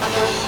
감사합니다.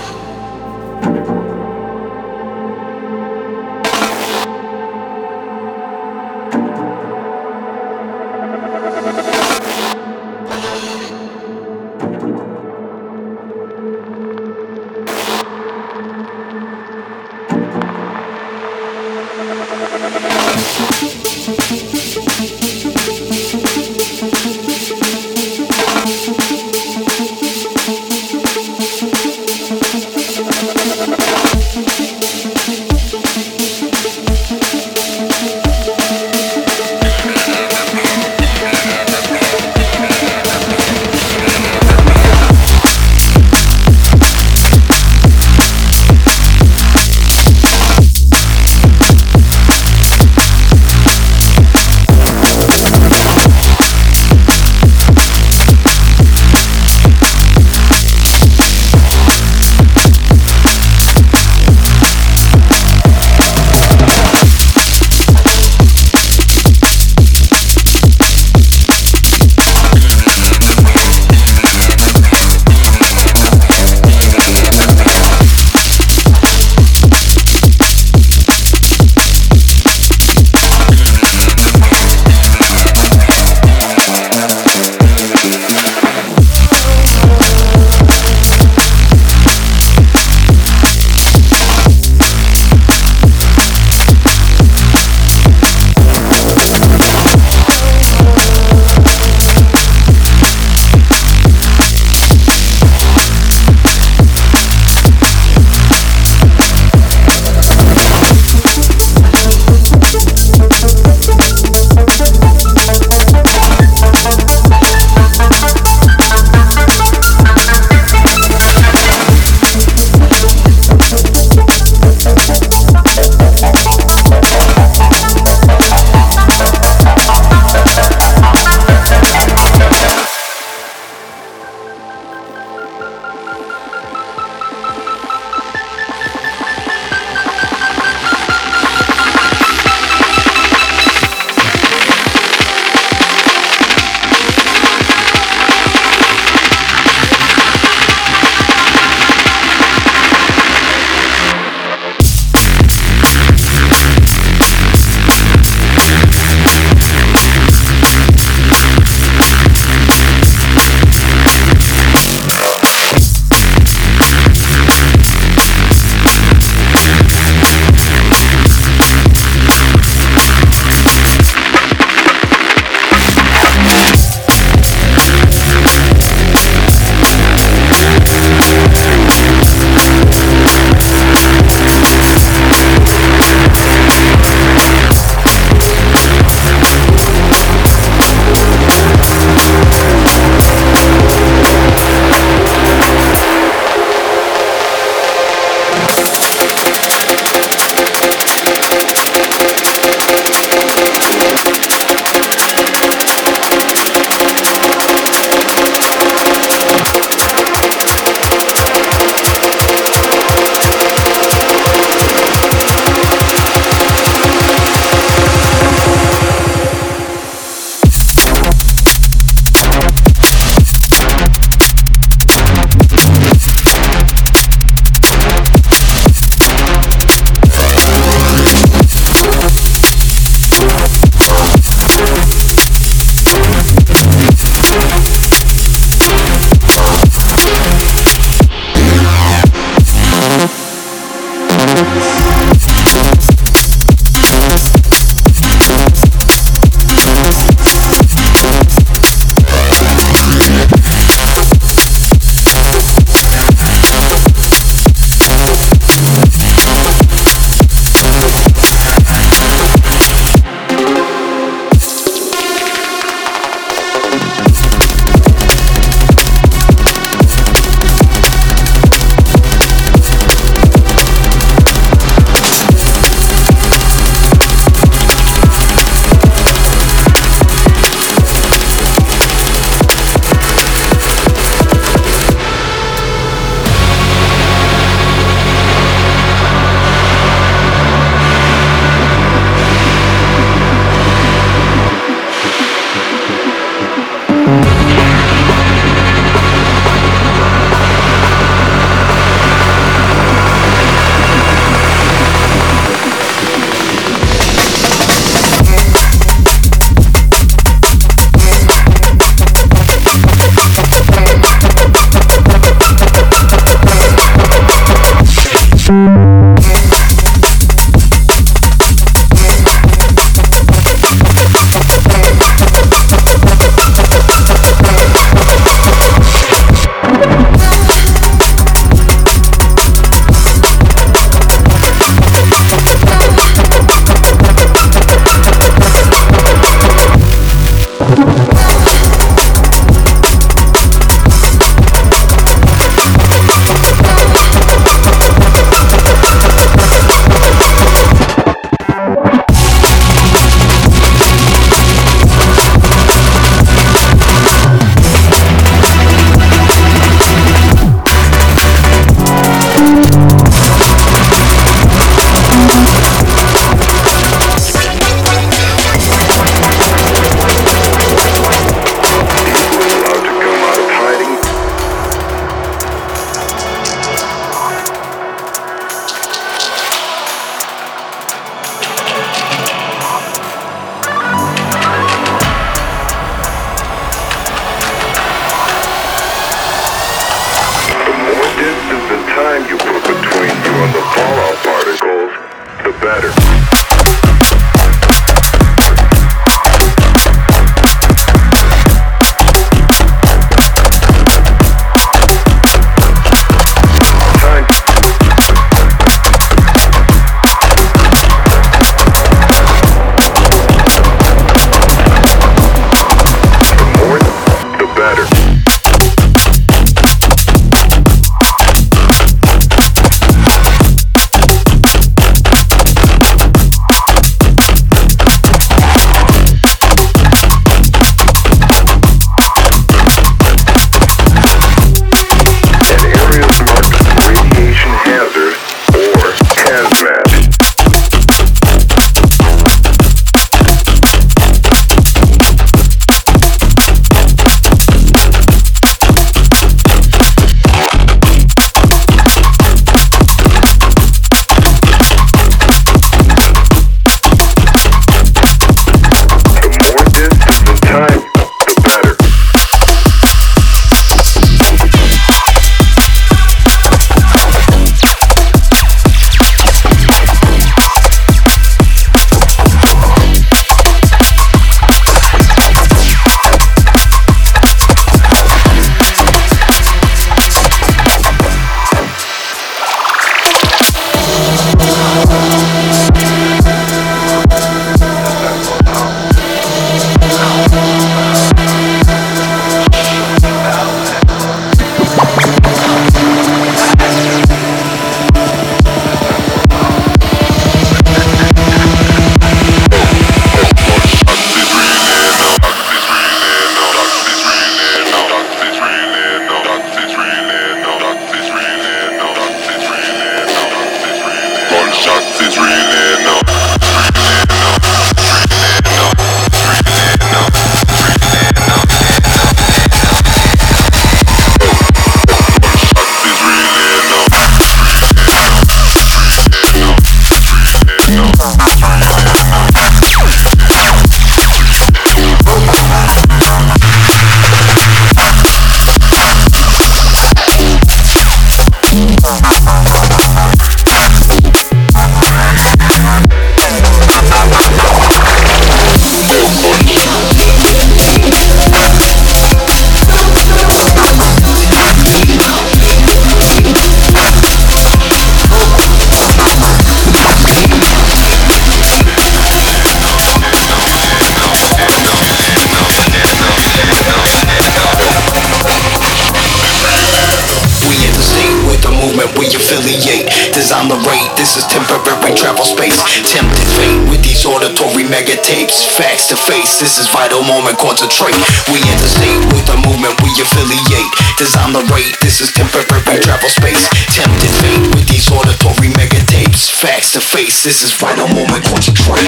This is temporary travel space. Tempted fate with these auditory mega tapes. Facts to face, this is vital moment, concentrate. We in the state with the movement we affiliate. Design the rate, this is temporary travel space. Tempted fate with these auditory mega tapes. Facts to face, this is vital moment, concentrate.